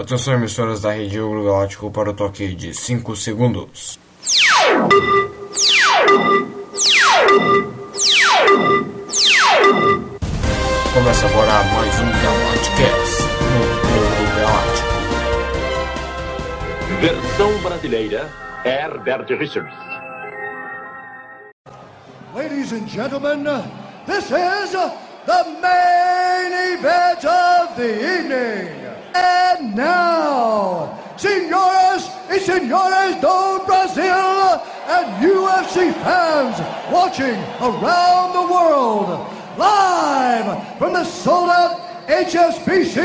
Atenção, emissoras da Rede Ouro Galáctico para o toque de 5 segundos. Começa agora mais um Galacticast no Ouro Galáctico. Versão brasileira, Herbert Richards. Ladies and gentlemen, this is the main event of the evening. And now, senhoras e senhores do Brasil and UFC fans watching around the world, live from the sold out HSBC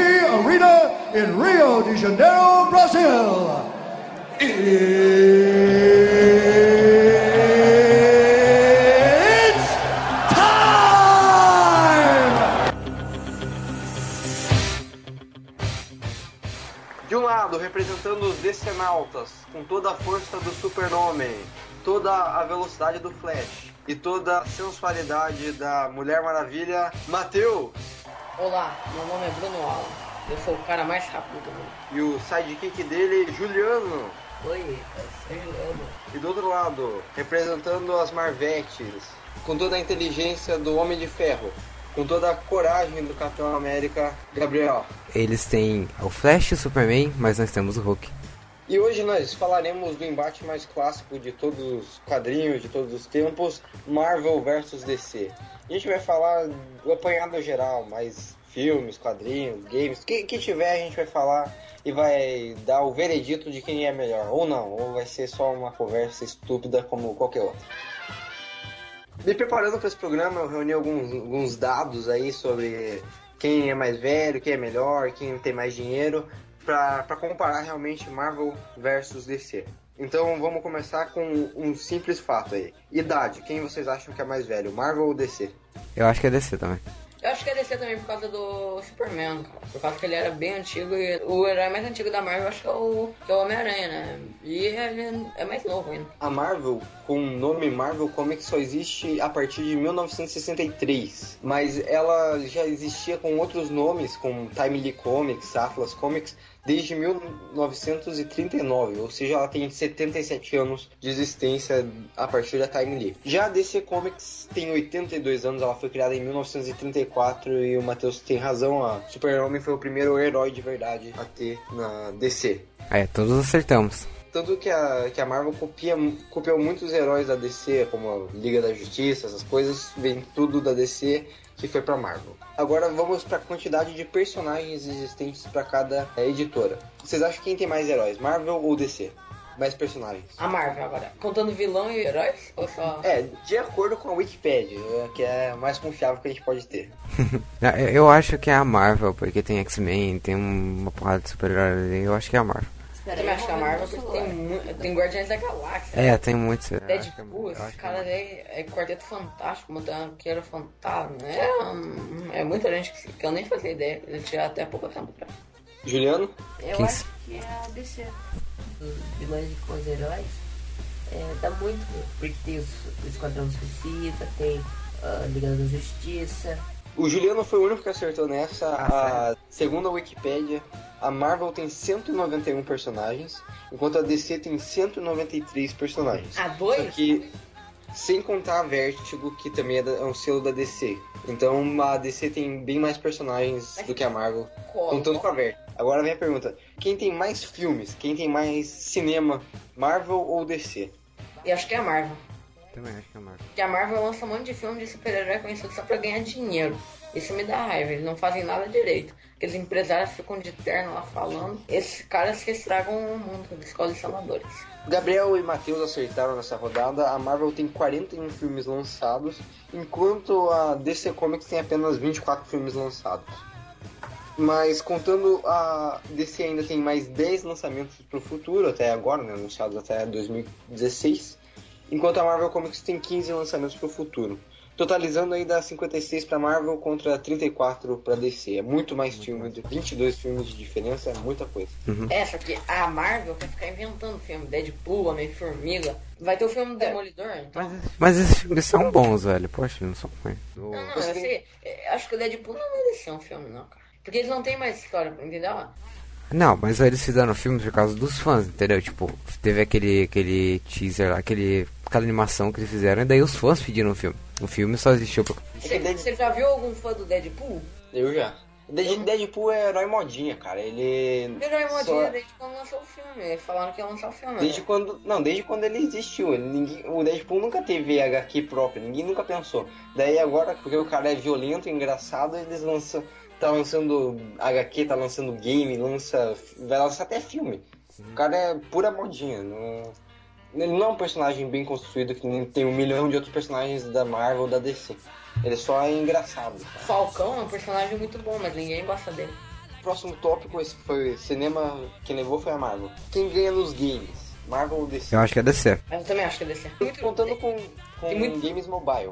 Arena in Rio de Janeiro, Brazil. It's com toda a força do super-homem, toda a velocidade do Flash e toda a sensualidade da Mulher Maravilha, Matheus. Olá, meu nome é Bruno Alves. Eu sou o cara mais rápido do mundo. E o sidekick dele, Juliano. Oi, eu sou Juliano. E do outro lado, representando as Marvetes, com toda a inteligência do Homem de Ferro, com toda a coragem do Capitão América, Gabriel. Eles têm o Flash e o Superman, mas nós temos o Hulk. E hoje nós falaremos do embate mais clássico de todos os quadrinhos, de todos os tempos, Marvel vs DC. A gente vai falar do apanhado geral, mais filmes, quadrinhos, games, o que, que tiver a gente vai falar e vai dar o veredito de quem é melhor, ou não, ou vai ser só uma conversa estúpida como qualquer outra. Me preparando para esse programa, eu reuni alguns, alguns dados aí sobre quem é mais velho, quem é melhor, quem tem mais dinheiro, para comparar realmente Marvel versus DC. Então vamos começar com um simples fato aí. Idade, quem vocês acham que é mais velho, Marvel ou DC? Eu acho que é DC também. Eu acho que é DC também por causa do Superman, cara. Por causa que ele era bem antigo e o herói mais antigo da Marvel acho que é o, que é o Homem-Aranha, né? E ele é mais novo ainda. A Marvel, com o nome Marvel Comics, só existe a partir de 1963. Mas ela já existia com outros nomes, como Timely Comics, Atlas Comics, desde 1939, ou seja, ela tem 77 anos de existência a partir da Time Lee. Já a DC Comics tem 82 anos, ela foi criada em 1934 e o Matheus tem razão, a Super-Homem foi o primeiro herói de verdade a ter na DC. É, todos acertamos. Tanto que a, que a Marvel copia, copiou muitos heróis da DC, como a Liga da Justiça, essas coisas, vem tudo da DC que foi para Marvel. Agora vamos para a quantidade de personagens existentes para cada é, editora. Vocês acham quem tem mais heróis, Marvel ou DC? Mais personagens? A Marvel agora. Contando vilão e heróis? Ou só. É, de acordo com a Wikipedia, que é a mais confiável que a gente pode ter. eu acho que é a Marvel, porque tem X-Men, tem uma porrada de super-heróis. Eu acho que é a Marvel. Eu também acho que a Marvel porque tem, tem Guardiões da Galáxia. É, tem muitos. que é- Deadpool, esse é cara aí é Quarteto Fantástico, Motoqueiro Fantasma. É, hum, é muita gente que, que eu nem fazia ideia. Ele tinha até pouco tempo atrás. Juliano? Eu Quem acho que é a DC. Os vilões e com os heróis é, dá muito, porque tem os, o Esquadrão Suicida, tem a Liga da Justiça. O Juliano foi o único que acertou nessa. a segunda Wikipedia, a Marvel tem 191 personagens, enquanto a DC tem 193 personagens. A dois? Que sem contar a Vertigo, que também é, da- é um selo da DC. Então a DC tem bem mais personagens do que a Marvel, Como? contando com a Vertigo. Agora vem a pergunta: quem tem mais filmes? Quem tem mais cinema? Marvel ou DC? Eu acho que é a Marvel. Também acho que é a Marvel. Porque a Marvel lança um monte de filme de super-herói conhecido só pra ganhar dinheiro. Isso me dá raiva, eles não fazem nada direito. Aqueles empresários ficam de terno lá falando. Esses caras que estragam o mundo dos colecionadores. Gabriel e Matheus acertaram nessa rodada. A Marvel tem 41 filmes lançados, enquanto a DC Comics tem apenas 24 filmes lançados. Mas contando a DC ainda tem mais 10 lançamentos para o futuro, até agora, né, anunciados até 2016, enquanto a Marvel Comics tem 15 lançamentos para o futuro. Totalizando aí dá 56 para Marvel contra 34 para DC. É muito mais filme, 22 filmes de diferença, é muita coisa. É, só que a Marvel quer ficar inventando filme. Deadpool, Homem-Formiga. Vai ter o filme do Demolidor, então... Mas esses filmes são bons, velho. Poxa, não são ruins. Não, não, eu sei. é, Acho que o Deadpool não merecia um filme, não, cara. Porque eles não têm mais história, entendeu? Não, mas eles fizeram filmes por causa dos fãs, entendeu? Tipo, teve aquele, aquele teaser lá, aquele, aquela animação que eles fizeram, e daí os fãs pediram o filme. O filme só existiu por... Você, você já viu algum fã do Deadpool? Eu já. Dead- Deadpool é herói modinha, cara. Ele. Virou só- modinha desde quando lançou o filme. Eles falaram que ia lançar o filme. Desde né? quando. Não, desde quando ele existiu. Ele, ninguém, o Deadpool nunca teve HQ própria, ninguém nunca pensou. Daí agora, porque o cara é violento, engraçado, eles lançam. Tá lançando HQ, tá lançando game, lança. Vai lançar até filme. O cara é pura modinha. Não, ele não é um personagem bem construído que nem tem um milhão de outros personagens da Marvel ou da DC. Ele só é engraçado. cara. Falcão é um personagem muito bom, mas ninguém gosta dele. Próximo tópico, esse foi cinema. Quem levou foi a Marvel. Quem ganha nos games? Marvel ou DC? Eu acho que é DC. Mas eu também acho que é DC. Muito, Contando com, com muito- games mobile.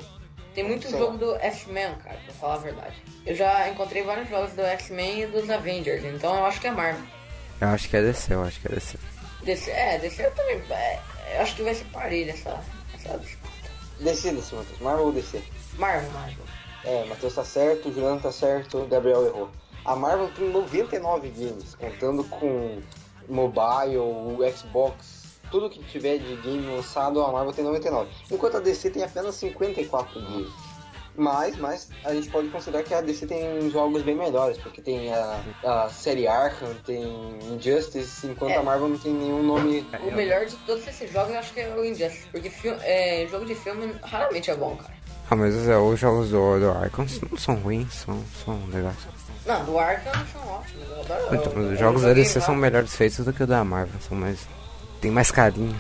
Tem muito jogo do X-Men, cara, pra falar a verdade. Eu já encontrei vários jogos do X-Men e dos Avengers, então eu acho que é Marvel. Eu acho que é DC, eu acho que é DC. DC, é, DC eu também. é, eu acho que vai ser parelho essa, essa disputa. DC, DC, Matheus. Marvel ou DC? Marvel, Marvel. É, Matheus tá certo, Juliano tá certo, Gabriel errou. A Marvel tem 99 games, contando com mobile, o Xbox, tudo que tiver de game lançado, a Marvel tem 99. Enquanto a DC tem apenas 54 games. Mas, mas a gente pode considerar que a DC tem jogos bem melhores, porque tem a, a série Arkham, tem Injustice, enquanto É. a Marvel não tem nenhum nome. O melhor de todos esses jogos eu acho que é o Injustice, porque é, jogo de filme raramente é bom, cara. Ah, mas é, os jogos do, do Arkham não são ruins, são, são legais. Não, do Arkham são ótimos, eu adoro. Então, eu- os jogos da DC são melhores feitos do que o da Marvel, são mais... Tem mais carinho.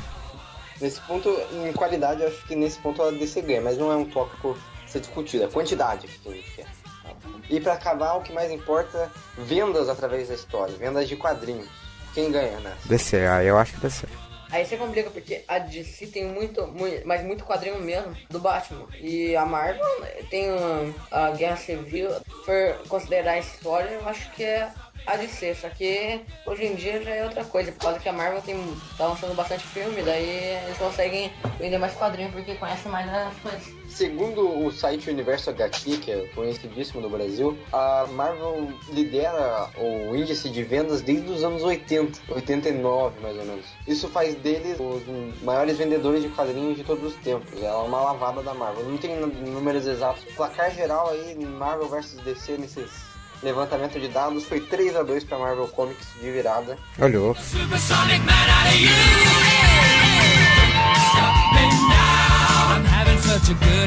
Nesse ponto, em qualidade, eu acho que nesse ponto a DC ganha, mas não é um tópico a ser discutido, é a quantidade que a gente quer. E pra acabar, o que mais importa, vendas através da história, vendas de quadrinhos. Quem ganha né? DC, ah, eu acho que DC. Aí você complica porque a DC tem muito, muito, mas muito quadrinho mesmo do Batman. E a Marvel tem um, a Guerra Civil. For considerar a história, eu acho que é a DC. Só que hoje em dia já é outra coisa. Por causa que a Marvel tem, tá lançando bastante filme, daí eles conseguem vender mais quadrinho porque conhecem mais as coisas. Segundo o site Universo HQ, que é conhecidíssimo no Brasil, a Marvel lidera o índice de vendas desde os anos 80, 89 mais ou menos. Isso faz deles os maiores vendedores de quadrinhos de todos os tempos. Ela é uma lavada da Marvel. Não tem nú- números exatos. Placar geral aí, Marvel versus DC nesses levantamento de dados foi 3 a 2 para Marvel Comics de virada.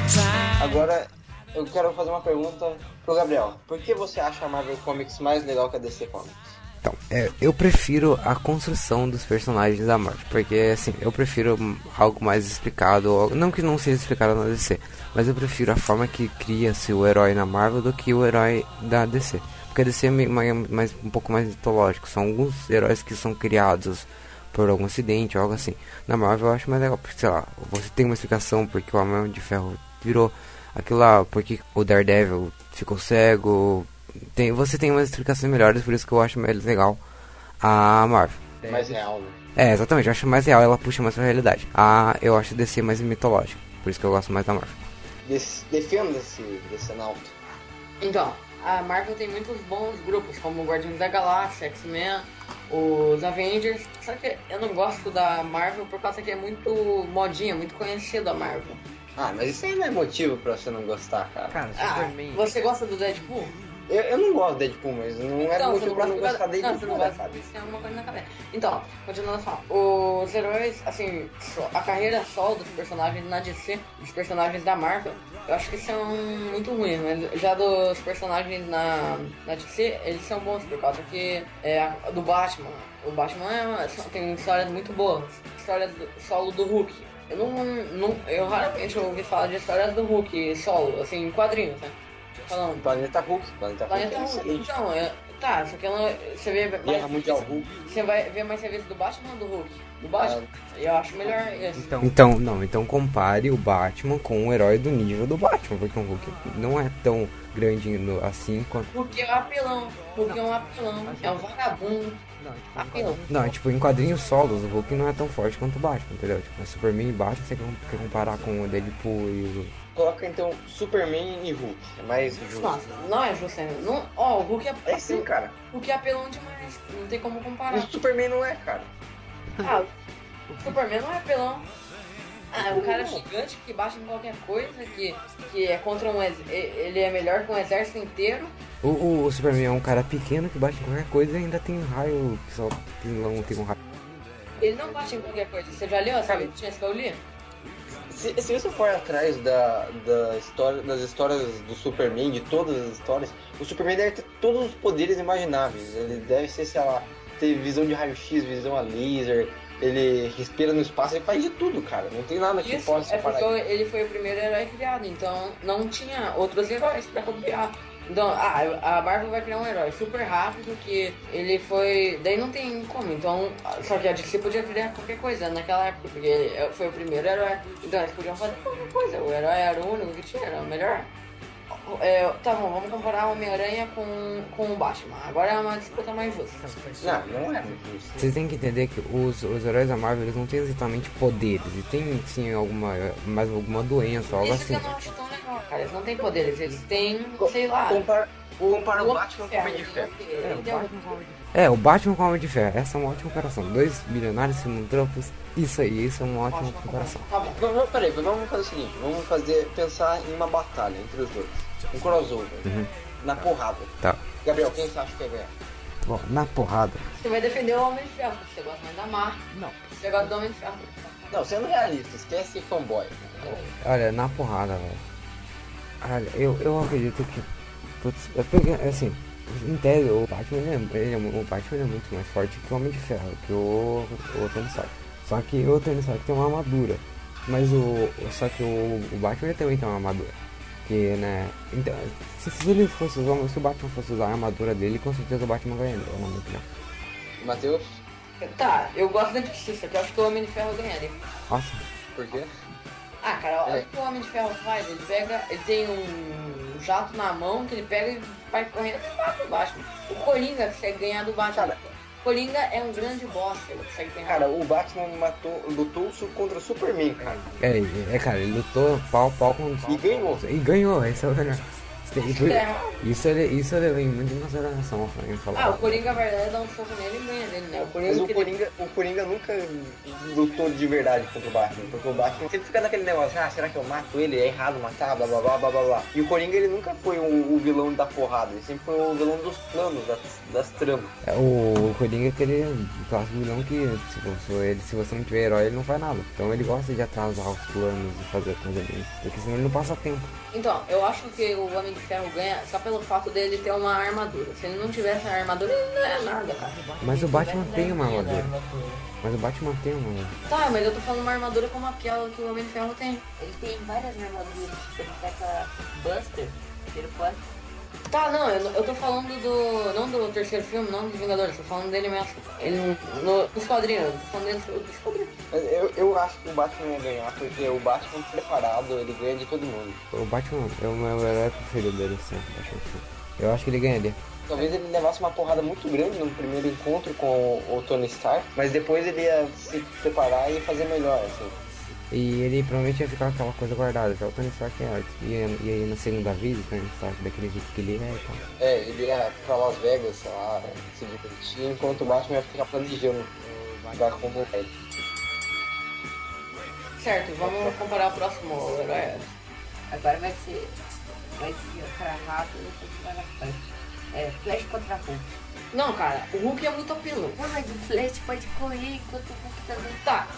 Time. Agora eu quero fazer uma pergunta pro Gabriel. Por que você acha a Marvel Comics mais legal que a DC Comics? Então, é, eu prefiro a construção dos personagens da Marvel, porque assim, eu prefiro algo mais explicado, não que não seja explicado na DC, mas eu prefiro a forma que cria-se o herói na Marvel do que o herói da DC. Porque a DC é meio- mais, mais- um pouco mais mitológico, são alguns heróis que são criados por algum acidente, algo assim. Na Marvel eu acho mais legal, porque sei lá, você tem uma explicação porque o Homem de Ferro virou aquilo lá, porque o Daredevil ficou cego, tem, você tem umas explicações melhores, por isso que eu acho mais legal a Marvel. Mais real, né? É, exatamente, eu acho mais real, ela puxa mais pra realidade. A, eu acho DC mais mitológico, por isso que eu gosto mais da Marvel. Des- Defenda-se desse Nauto. Então, a Marvel tem muitos bons grupos, como o Guardiões da Galáxia, X-Men, os Avengers. Só que eu não gosto da Marvel por causa que é muito modinha, muito conhecido a Marvel. Ah, mas isso aí não é motivo pra você não gostar, cara. Ah, você gosta do Deadpool? Eu, eu não gosto de Deadpool, mas não era Então, motivo pra não gostar dele. Não, você não gosta disso, é uma coisa na cabeça. Então, continuando a falar, os heróis, assim, a carreira solo dos personagens na DC, dos personagens da Marvel, eu acho que são muito ruins, mas já dos personagens na, na DC, eles são bons por causa que é, a- do Batman. O Batman é uma- tem histórias muito boas, histórias do, solo do Hulk. Eu não, não, eu raramente ouvi falar de histórias do Hulk solo, assim, em quadrinhos, né? Falando, Planeta Hulk. Planeta, Planeta Hulk é Hulk. excelente. Então, é, tá, só que ela, você vê Guerra mais, Mundial Hulk. você vai ver mais serviço do Batman ou do Hulk? Do Batman. Eu acho melhor esse. Então, não, então compare o Batman com um herói do nível do Batman, porque o Hulk não é tão grande assim quanto. Hulk é um apelão. Hulk é um apelão. É um vagabundo. Apelão. Não, tipo, em quadrinhos solos, o Hulk não é tão forte quanto o Batman, entendeu? Tipo, Superman e Batman, você quer comparar com o Deadpool e o Coloca então Superman e Hulk. É mais justo. Nossa, não é justo ainda. Não, ó, o Hulk é, É sim, cara. o Hulk é apelão demais. Não tem como comparar. O Superman não é, cara. Ah, o Superman não é apelão. Ah, é um cara gigante que bate em qualquer coisa, que, que é contra um ele é melhor que um exército inteiro. O, o, o Superman é um cara pequeno que bate em qualquer coisa e ainda tem raio que só tem, não tem um raio. Ele não bate em qualquer coisa. Você já leu essa notícia que eu li? Se, se você for atrás da, da história, das histórias do Superman, de todas as histórias, o Superman deve ter todos os poderes imagináveis. Ele deve ser, sei lá, ter visão de raio-x, visão a laser, ele respira no espaço, ele faz de tudo, cara. Não tem nada que Isso possa é separar. porque ele. ele foi o primeiro herói criado, então não tinha outros heróis pra copiar. Então, ah, a Marvel vai criar um herói super rápido que ele foi. Daí não tem como. Então, só que a DC podia criar qualquer coisa naquela época, porque ele foi o primeiro herói. Então eles podiam fazer qualquer coisa. O herói era o único que tinha, era o melhor. É, tá bom, vamos comparar o Homem-Aranha com, com o Batman. Agora é uma disputa mais justa. Não, não é justo. Vocês têm que entender que os, os heróis da Marvel eles não têm exatamente poderes. E tem sim alguma, mais alguma doença, algo Isso que assim. eu não acho tão legal, cara. Eles não têm poderes, eles têm, sei lá. Compara, compara o Homem Batman com o Ferro, Homem de Ferro. É, o Batman com o Homem de Ferro. Essa é uma ótima comparação. Dois bilionários filantropos. Isso aí, isso é uma ótima comparação. Tá bom. Vamos, peraí, vamos fazer o seguinte, vamos fazer, pensar em uma batalha entre os dois. Um crossover. Na porrada. Tá. Gabriel, quem você acha que vai ganhar? Bom, na porrada. Você vai defender o Homem de Ferro, porque você gosta mais da Mar. Não. Você gosta do Homem de Ferro. Não, sendo realista, esquece fanboy. Olha, na porrada, velho. Olha, eu, eu acredito que. Putz, é porque, assim, em tese, o Batman, ele é, ele é o Batman é muito mais forte que o Homem de Ferro, que o, o Tony Stark. Só que o Tony Stark tem uma armadura. Mas o. Só que o, o Batman também tem uma armadura. Que, né. Então, se, se ele fosse usar. Se o Batman fosse usar a armadura dele, com certeza o Batman ganharia, na minha opinião. Matheus, Tá, eu gosto da justiça, que eu acho que o Homem de Ferro ganharia. Nossa, por quê? Ah, cara, olha É. o que o Homem de Ferro faz. Ele pega, ele tem um jato na mão que ele pega e vai correndo e bate o Batman. O Coringa consegue ganhar do Batman. Cara. Coringa é um grande boss, ele consegue ganhar. Cara, o Batman matou, lutou contra o Superman, cara. é, é, cara, ele lutou pau a pau com. E ganhou. E ganhou, esse é o melhor. Isso, É. isso, ele, isso eu levei muito em consideração falar. Ah, o Coringa, na verdade, dá um soco nele e ganha dele, né? O Coringa, Mas o Coringa, o Coringa nunca lutou de verdade contra o Batman. Porque o Batman sempre fica naquele negócio, ah, será que eu mato ele? É errado matar, blá blá blá blá blá blá. E o Coringa ele nunca foi o, o vilão da porrada, ele sempre foi o vilão dos planos, das, das tramas. É, O, o Coringa é aquele clássico vilão que se você, ele, se você não tiver herói, ele não faz nada. Então ele gosta de atrasar os planos e fazer coisa dele. Porque senão ele não passa tempo. Então, eu acho que o Homem de Ferro ganha só pelo fato dele ter uma armadura. Se ele não tivesse a armadura, ele não é nada, cara. Mas o Batman tem uma armadura. Mas o Batman tem uma armadura. Tá, mas eu tô falando uma armadura como aquela que o Homem de Ferro tem. Ele tem várias armaduras. Se ele pega Buster, ele pode. Tá, não, eu, eu tô falando do. não do terceiro filme, não dos Vingadores, tô falando dele mesmo. Ele no, nos quadrinhos, eu tô falando dele dos quadrinhos. Eu, eu acho que o Batman ia ganhar, porque o Batman preparado, ele ganha de todo mundo. O Batman é o meu herói preferido dele sempre. eu acho. Eu acho que ele ganharia. Talvez ele levasse uma porrada muito grande no primeiro encontro com o, o Tony Stark, mas depois ele ia se preparar e fazer melhor, assim. E ele provavelmente ia ficar com aquela coisa guardada, já o Tony Stark é arte. E, e aí na segunda vez, o Tony Stark daquele jeito que ele é e tal. É, ele ia pra Las Vegas, sei lá, se divertir, enquanto o Batman ia ficar planejando dar como ele. Certo, vamos comparar o próximo herói. Agora vai ser. Vai ser o cara rápido e depois vai na frente. É, Flash contra Hulk. Não, cara, o Hulk é muito apelão. Não, mas o Flash pode correr enquanto o Hulk tá dando. Tá,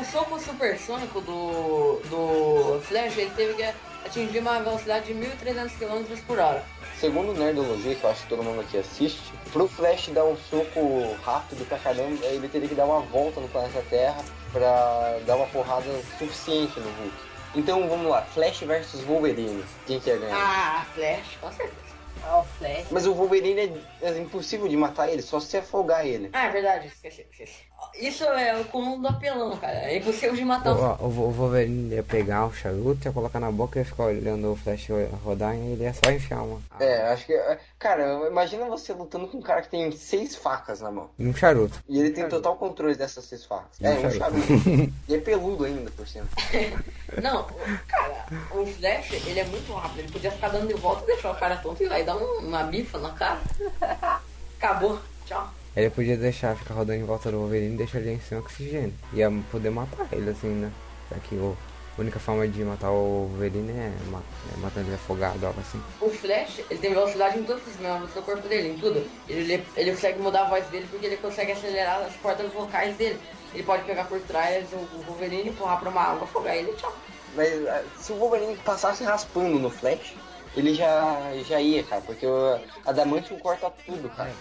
o soco supersônico do, do Flash, ele teve que atingir uma velocidade de 1.300 km por hora. Segundo o Nerdologia, que eu acho que todo mundo aqui assiste, pro Flash dar um soco rápido pra caramba, ele teria que dar uma volta no planeta Terra pra dar uma porrada suficiente no Hulk. Então vamos lá, Flash versus Wolverine. Quem quer ganhar? Ah, Flash, com certeza. Ah, o Flash. Mas o Wolverine é, é impossível de matar ele, só se afogar ele. Ah, é verdade, esqueci, esqueci. Isso é o comum do apelão, cara. É impossível de matar o O, o, o Wolverine ia pegar um charuto, ia colocar na boca e ia ficar olhando o Flash rodar e ele ia só enfiar uma. É, acho que. Cara, imagina você lutando com um cara que tem seis facas na mão. E um charuto. E ele tem total controle dessas seis facas. É, um charuto. charuto. e é peludo ainda, por cima. Não, cara, o Flash, ele é muito rápido. Ele podia ficar dando de volta e deixar o cara tonto e vai dar um- uma bifa na cara. Acabou. Tchau. Ele podia deixar ficar rodando em volta do Wolverine e deixar ele sem oxigênio. Ia poder matar ele assim, né? Já que o, a única forma de matar o Wolverine é, ma- é matando ele afogado, algo assim. O Flash, ele tem velocidade em todos os membros do corpo dele, em tudo. Ele, ele consegue mudar a voz dele porque ele consegue acelerar as cordas vocais dele. Ele pode pegar por trás o o Wolverine, empurrar pra uma água, afogar ele e tchau. Mas ah, se o Wolverine passasse raspando no Flash, ele já, já ia, cara. Porque o Adamantium corta tudo, cara.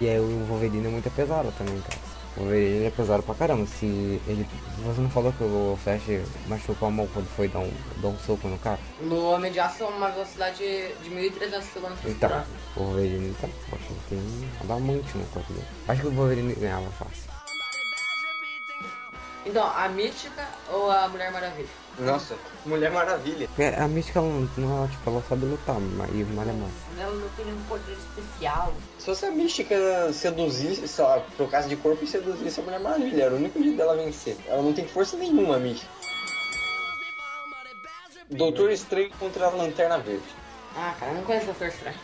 E aí o Wolverine é muito pesado também, cara. O Wolverine é pesado pra caramba. Se ele. Você não falou que o Flash machucou a mão quando foi dar um, dar um soco no cara? No Homem de Aço, uma velocidade de 1.300 km por Então, hora. o Wolverine tá forte, tem um adamante no corpo dele. Acho que o Wolverine ganhava fácil. Então, a Mística ou a Mulher Maravilha? Nossa, Mulher Maravilha. Porque a Mística ela não, não ela, tipo, ela sabe lutar, mas e malha mais. Ela não tem nenhum poder especial. Se fosse a Mística seduzisse, sei lá, trocasse de corpo e seduzisse a Mulher Maravilha, era o único jeito dela vencer. Ela não tem força nenhuma, a Mística. Doutor Estranho contra a Lanterna Verde. Ah, cara, eu não conheço o Doutor Estranho.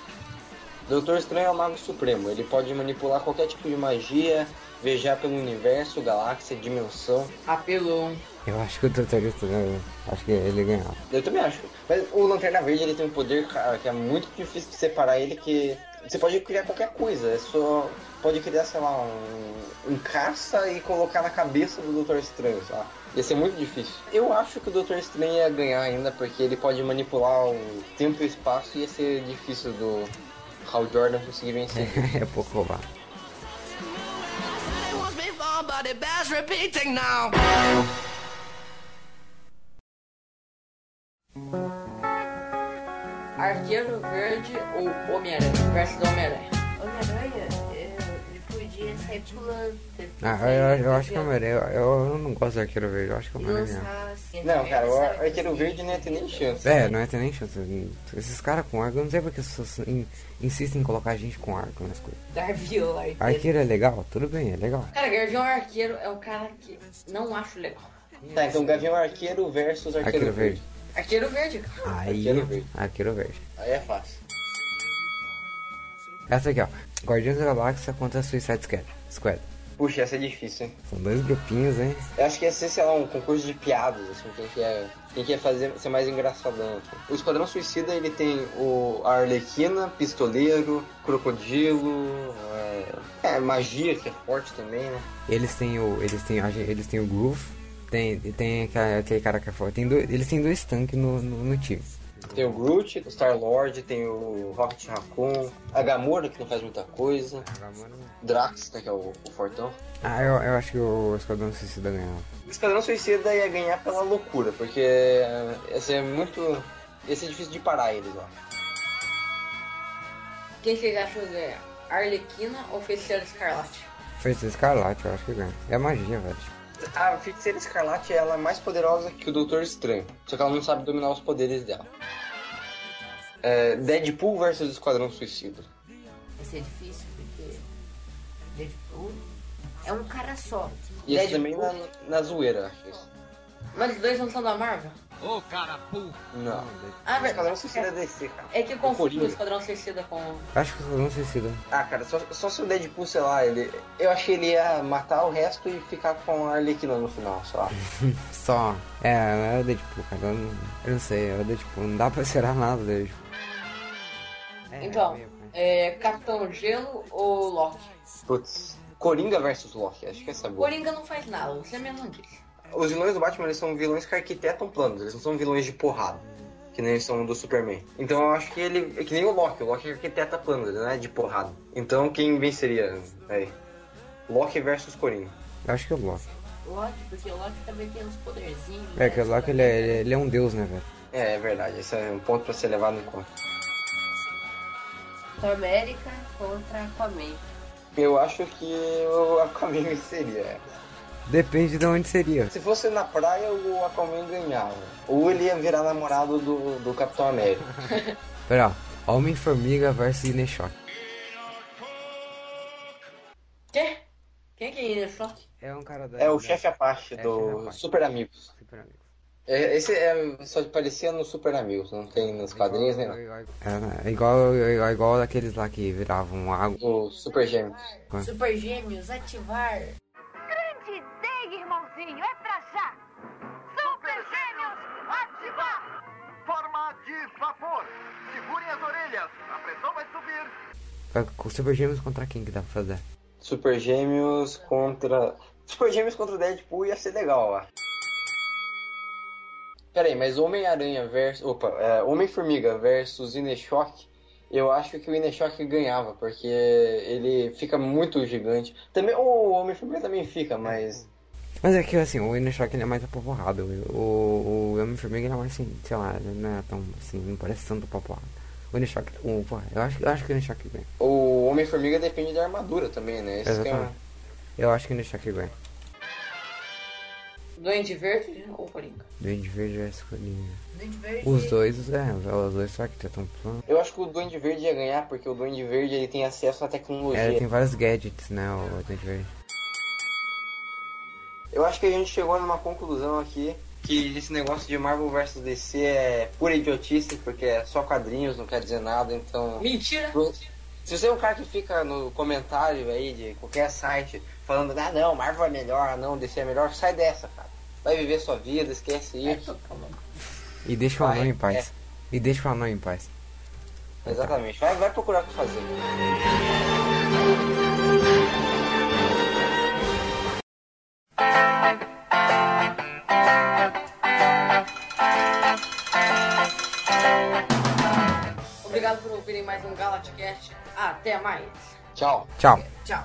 Doutor Estranho é o Mago Supremo. Ele pode manipular qualquer tipo de magia, viajar pelo universo, galáxia, dimensão. Apelou. Eu acho que o Doutor Estranho, acho que ele ganhava. Eu também acho. Mas o Lanterna Verde ele tem um poder, cara, que é muito difícil de separar ele, que você pode criar qualquer coisa. É só. Pode criar, sei lá, um, um caça e colocar na cabeça do Doutor Estranho, sei lá. Ia ser muito difícil. Eu acho que o Doutor Estranho ia ganhar ainda, porque ele pode manipular o tempo e o espaço e ia ser difícil do Hal Jordan conseguir vencer. é pouco roubado. It bears repeating now. Arqueiro Verde ou Homem-Aranha? Versus Homem-Aranha. Homem-Aranha, Ah, eu, eu acho que é o Homem-Aranha. Eu, eu, não gosto do Arqueiro Verde, eu acho que é o assim. Não, cara, o? Arqueiro Verde não ia ter nem chance. É, não ia ter nem chance. Esses caras com arco, eu não sei porque as pessoas in- insistem em colocar gente com arco nas coisas. Garviou, arqueiro. Arqueiro é legal? Tudo bem, é legal. Cara, Gavião Arqueiro é o cara que não acho legal. Tá, então Gavião Arqueiro versus Arqueiro, Arqueiro Verde. Arqueiro Verde, cara. Aí, Arqueiro Verde. Arqueiro Verde. Aí é fácil. Essa aqui, ó. Guardiões da Galáxia contra Suicide Squad. Squad. Puxa, essa é difícil, hein? São dois grupinhos, hein? Eu acho que ia ser, sei lá, um concurso de piadas, assim, quem que ia, quem que ia fazer, ser mais engraçadão. Assim. O Esquadrão Suicida, ele tem o a Arlequina, Pistoleiro, Crocodilo, é, é, magia, que é forte também, né? Eles têm o. Eles têm, eles têm o Groove. Tem, tem aquele, aquele cara que é forte. Tem dois, eles têm dois tanques no, no, no time. Tem o Groot, o Star-Lord, tem o Rocket Raccoon, a Gamora, que não faz muita coisa, Drax, né, que é o, o fortão. Ah, eu, eu acho que o Esquadrão Suicida ganhava. O Esquadrão Suicida ia ganhar pela loucura, porque é, ia ser muito... ia ser difícil de parar eles lá. Quem vocês acham que ganha? Arlequina ou Feiticeiro Escarlate? Feiticeiro Escarlate, eu acho que ganha. É magia, velho. A Feiticeira Escarlate ela é mais poderosa que o Doutor Estranho, só que ela não sabe dominar os poderes dela. É, Deadpool versus Esquadrão Suicida. Vai ser difícil, porque Deadpool é um cara só. E esse Deadpool? também na, na zoeira, acho isso. Mas os dois não são da Marvel? Não. Ah, O Esquadrão. Suicida é DC, cara. É que eu O confundo o Esquadrão Suicida com... Acho que o Esquadrão Suicida. Ah, cara, só, só se o Deadpool, sei lá, ele. Eu achei ele ia matar o resto e ficar com a Arlequina no final, sei lá. Só. É, é o Deadpool, cara. Eu não, eu não sei, é o Deadpool. Não dá pra esperar nada do Deadpool. É, Então, meio- é, Capitão Gelo ou Loki? Putz. Coringa versus Loki, acho que essa é boa. Coringa não faz nada, você mesmo disse. Os vilões do Batman eles são vilões que arquitetam planos, eles não são vilões de porrada. Que nem são do Superman. Então eu acho que ele. É que nem o Loki, o Loki arquiteta planos, ele não é de porrada. Então quem venceria? Aí. Loki versus Coringa. Eu acho que é o Loki. Loki, porque o Loki também tem uns poderzinhos. É, que o Loki ele é, ele é um deus, né, velho? É, é verdade, esse é um ponto pra ser levado em conta. América contra Aquaman. Eu acho que o Aquaman venceria. Depende de onde seria. Se fosse na praia, o Aquaman ganhava. Ou ele ia virar namorado do, do Capitão América. Pera, ó. Homem-Formiga versus Ineshock. Quê? Quem que é isso? É um cara da. É o da- chefe Apache É, do chefe. Super Amigos. Super Amigos. É, Esse é, só parecia no Super Amigos, não tem nos quadrinhos nem nada. É, é igual, é igual daqueles lá que viravam água. O Super Gêmeos. Super Gêmeos, ativar. É pra já! Super Gêmeos, ativar! Forma de vapor. Segurem as orelhas. A pressão vai subir. Com Super Gêmeos contra quem que dá pra fazer? Super Gêmeos contra. Super Gêmeos contra o Deadpool ia ser legal, ó. Pera aí, mas Homem-Aranha versus. Opa, é, Homem-Formiga versus Ineshock. Eu acho que o Ineshock ganhava, porque ele fica muito gigante. Também o Homem-Formiga também fica, mas. Mas é que assim, o Ineshock ele é mais apavorrado. O, o Homem-Formiga ele é mais assim, sei lá, ele não é tão assim, não parece tanto apavorrado. O Ineshock, o, porra, eu acho, eu acho que o Ineshock ganha. O Homem-Formiga depende da armadura também, né? Esse que é um- Exatamente. Eu acho que o Ineshock ganha. Duende Verde ou Coringa? Duende Verde versus Coringa. Duende Verde. Os dois, é, os dois só que tentam plano. Eu acho que o Duende Verde ia ganhar, porque o Duende Verde ele tem acesso à tecnologia. É, tem vários gadgets, né, o Duende Verde. Eu acho que a gente chegou numa conclusão aqui que esse negócio de Marvel vs DC é pura idiotice, porque é só quadrinhos, não quer dizer nada, então. Mentira! Se você é um cara que fica no comentário aí de qualquer site falando, ah não, Marvel é melhor, ah não, DC é melhor, sai dessa, cara. Vai viver sua vida, esquece É, isso. E deixa o anão em é. paz. E deixa o anão em paz. Exatamente. Vai, vai procurar o que fazer. Até mais. Tchau. Tchau. Tchau.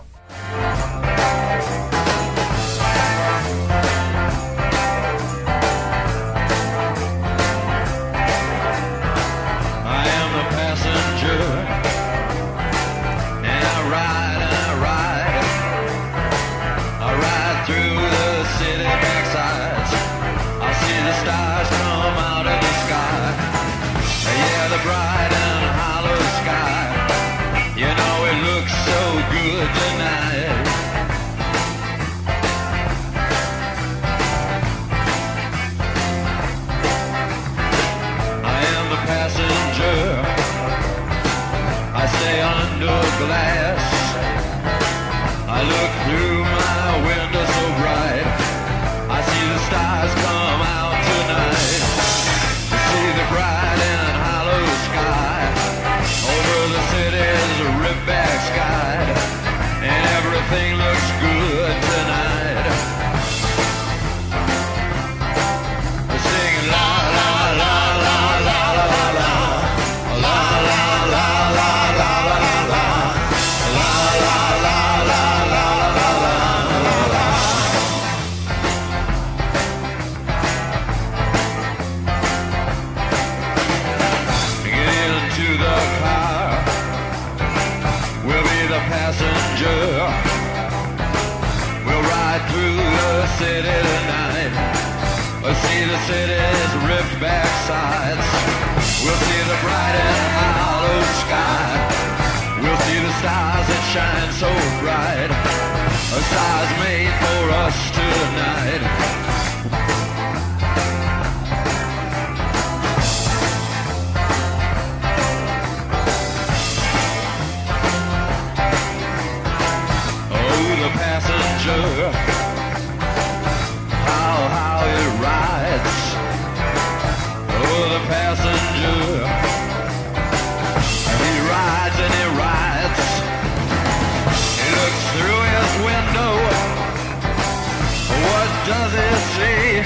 Does he see?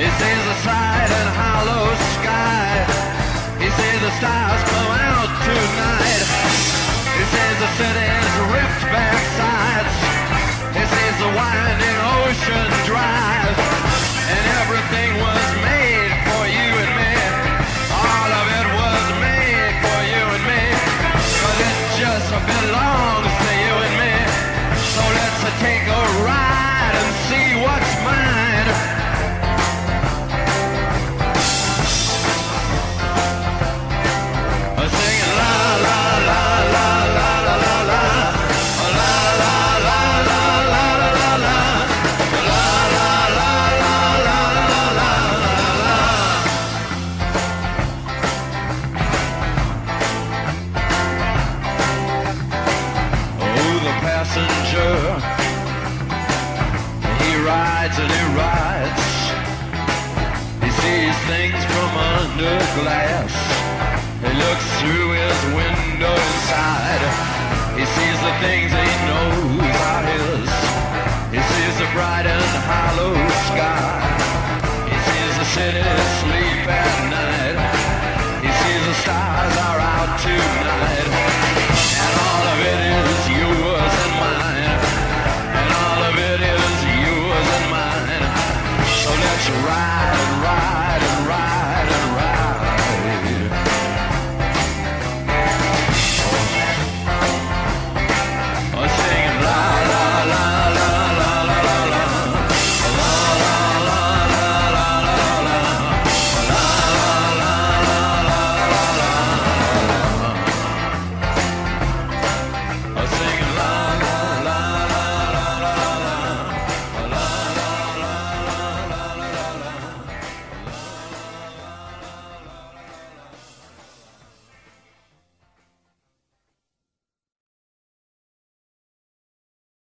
He sees the side and hollow sky. He sees the stars come out tonight. He sees the city's